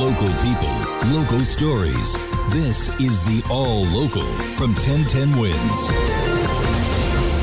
Local people, local stories. This is the All Local from 1010 Wins.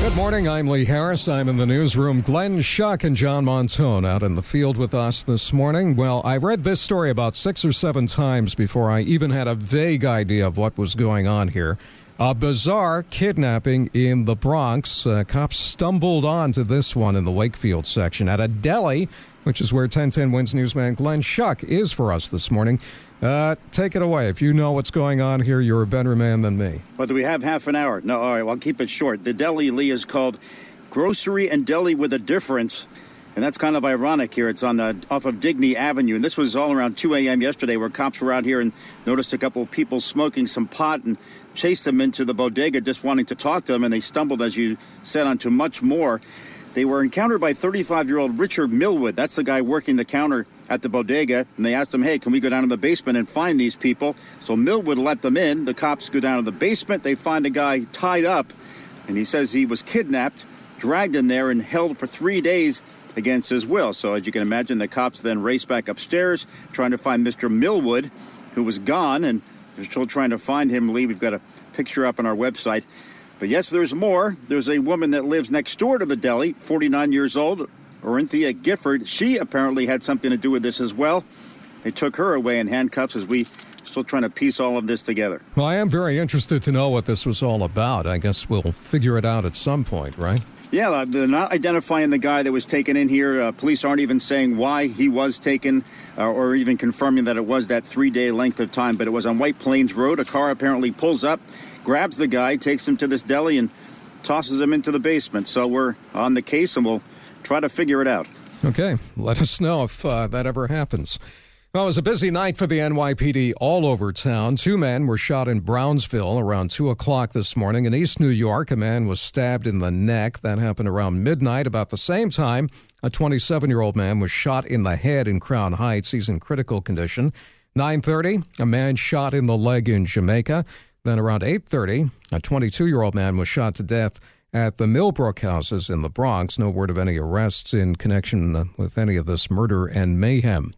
Good morning. I'm Lee Harris. I'm in the newsroom. Glenn Schuck and John Montone out in the field with us this morning. Well, I read this story about six or seven times before I even had a vague idea of what was going on here. A bizarre kidnapping in the Bronx. Uh, cops stumbled onto this one in the Wakefield section at a deli which is where 1010 Wins newsman Glenn Schuck is for us this morning. Uh, take it away. If you know what's going on here, you're a better man than me. Well, do we have half an hour? No, all right, well, I'll keep it short. The deli, Lee, is called Grocery and Deli with a Difference. And that's kind of ironic here. It's on the, off of Digney Avenue. And this was all around 2 a.m. yesterday where cops were out here and noticed a couple of people smoking some pot and chased them into the bodega just wanting to talk to them. And they stumbled, as you said, onto much more. They were encountered by 35 year old Richard Millwood. That's the guy working the counter at the bodega. And they asked him, hey, can we go down to the basement and find these people? So Millwood let them in. The cops go down to the basement. They find a guy tied up. And he says he was kidnapped, dragged in there, and held for three days against his will. So, as you can imagine, the cops then race back upstairs trying to find Mr. Millwood, who was gone. And they're still trying to find him, Lee. We've got a picture up on our website. But yes, there's more. There's a woman that lives next door to the deli, 49 years old, Orinthia Gifford. She apparently had something to do with this as well. They took her away in handcuffs as we still trying to piece all of this together. Well, I am very interested to know what this was all about. I guess we'll figure it out at some point, right? Yeah, uh, they're not identifying the guy that was taken in here. Uh, police aren't even saying why he was taken uh, or even confirming that it was that three day length of time. But it was on White Plains Road. A car apparently pulls up grabs the guy, takes him to this deli, and tosses him into the basement. So we're on the case and we'll try to figure it out. Okay, let us know if uh, that ever happens. Well, it was a busy night for the NYPD all over town. Two men were shot in Brownsville around 2 o'clock this morning. In East New York, a man was stabbed in the neck. That happened around midnight. About the same time, a 27 year old man was shot in the head in Crown Heights. He's in critical condition. 9:30, a man shot in the leg in Jamaica. Then around 8:30, a 22-year-old man was shot to death at the Millbrook houses in the Bronx. No word of any arrests in connection with any of this murder and mayhem.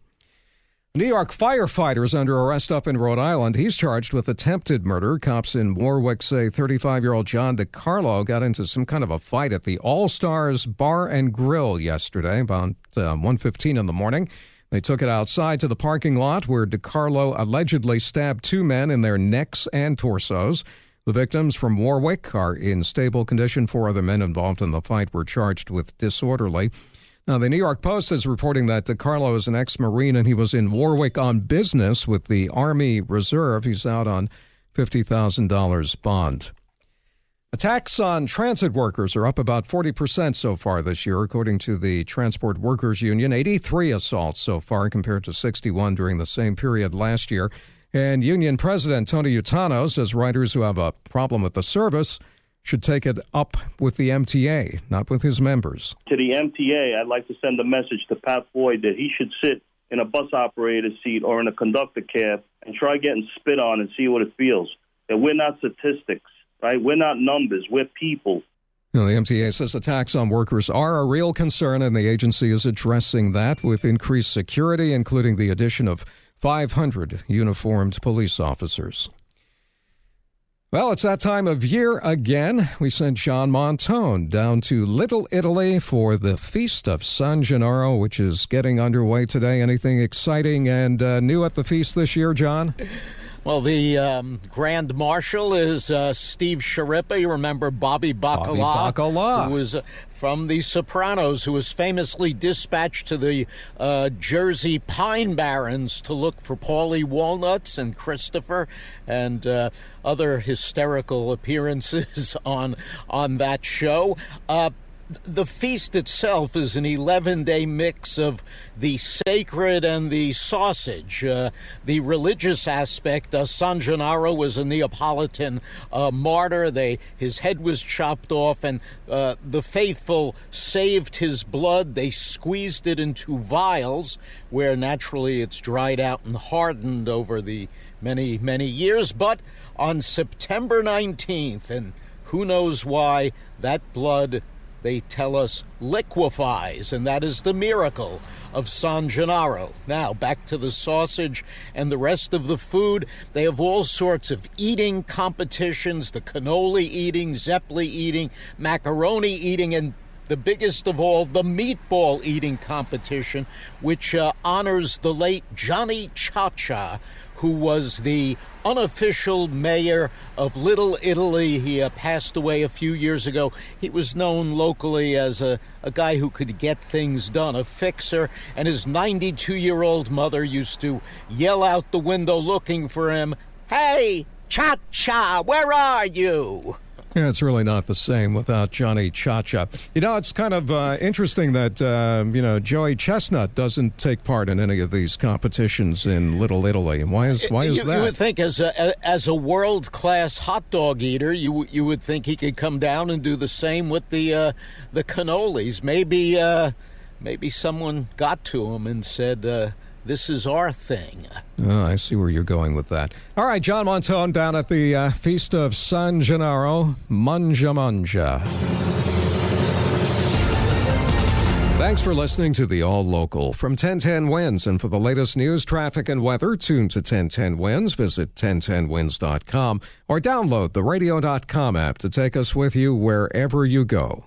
New York firefighter is under arrest up in Rhode Island. He's charged with attempted murder. Cops in Warwick say 35-year-old John DiCarlo got into some kind of a fight at the All Stars Bar and Grill yesterday about uh, 1:15 in the morning. They took it outside to the parking lot where DiCarlo allegedly stabbed two men in their necks and torsos. The victims from Warwick are in stable condition. Four other men involved in the fight were charged with disorderly. Now, the New York Post is reporting that DiCarlo is an ex Marine and he was in Warwick on business with the Army Reserve. He's out on $50,000 bond. Attacks on transit workers are up about 40% so far this year, according to the Transport Workers Union. 83 assaults so far, compared to 61 during the same period last year. And union president Tony Utano says riders who have a problem with the service should take it up with the MTA, not with his members. To the MTA, I'd like to send a message to Pat Foye that he should sit in a bus operator seat or in a conductor cab and try getting spit on and see what it feels. That we're not statistics right? We're not numbers, we're people. the MTA says attacks on workers are a real concern, and the agency is addressing that with increased security, including the addition of 500 uniformed police officers. Well, it's that time of year again. We sent John Montone down to Little Italy for the Feast of San Gennaro, which is getting underway today. Anything exciting and uh, new at the feast this year, John? Well, the um, Grand Marshal is uh, Steve Schirripa. You remember Bobby Bacala, Bobby Bacala. who was uh, from The Sopranos, who was famously dispatched to the uh, Jersey Pine Barrens to look for Paulie Walnuts and Christopher and uh, other hysterical appearances on on that show. The feast itself is an 11 day mix of the sacred and the sausage. Uh, the religious aspect, uh, San Gennaro was a Neapolitan uh, martyr. They, his head was chopped off, and uh, the faithful saved his blood. They squeezed it into vials, where naturally it's dried out and hardened over the many, many years. But on September 19th, and who knows why, that blood they tell us liquefies, and that is the miracle of San Gennaro. Now, back to the sausage and the rest of the food. They have all sorts of eating competitions the cannoli eating, zeppoli eating, macaroni eating, and the biggest of all, the meatball eating competition, which uh, honors the late Johnny Chacha, who was the unofficial mayor of Little Italy. He uh, passed away a few years ago. He was known locally as a, a guy who could get things done, a fixer, and his 92 year old mother used to yell out the window looking for him, Hey, Cha Cha, where are you? Yeah, it's really not the same without Johnny Chacha. You know, it's kind of uh, interesting that, uh, you know, Joey Chestnut doesn't take part in any of these competitions in Little Italy. And why is, why is you, that? You would think as a, as a world class hot dog eater, you, you would think he could come down and do the same with the, uh, the cannolis. Maybe, uh, maybe someone got to him and said, uh, this is our thing. Oh, I see where you're going with that. All right, John Montone down at the uh, Feast of San Gennaro, Mangia Mangia. Thanks for listening to the All Local from 1010 Wins. And for the latest news, traffic, and weather, tune to 1010 Wins. Visit 1010wins.com or download the radio.com app to take us with you wherever you go.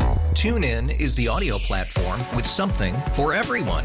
TuneIn is the audio platform with something for everyone.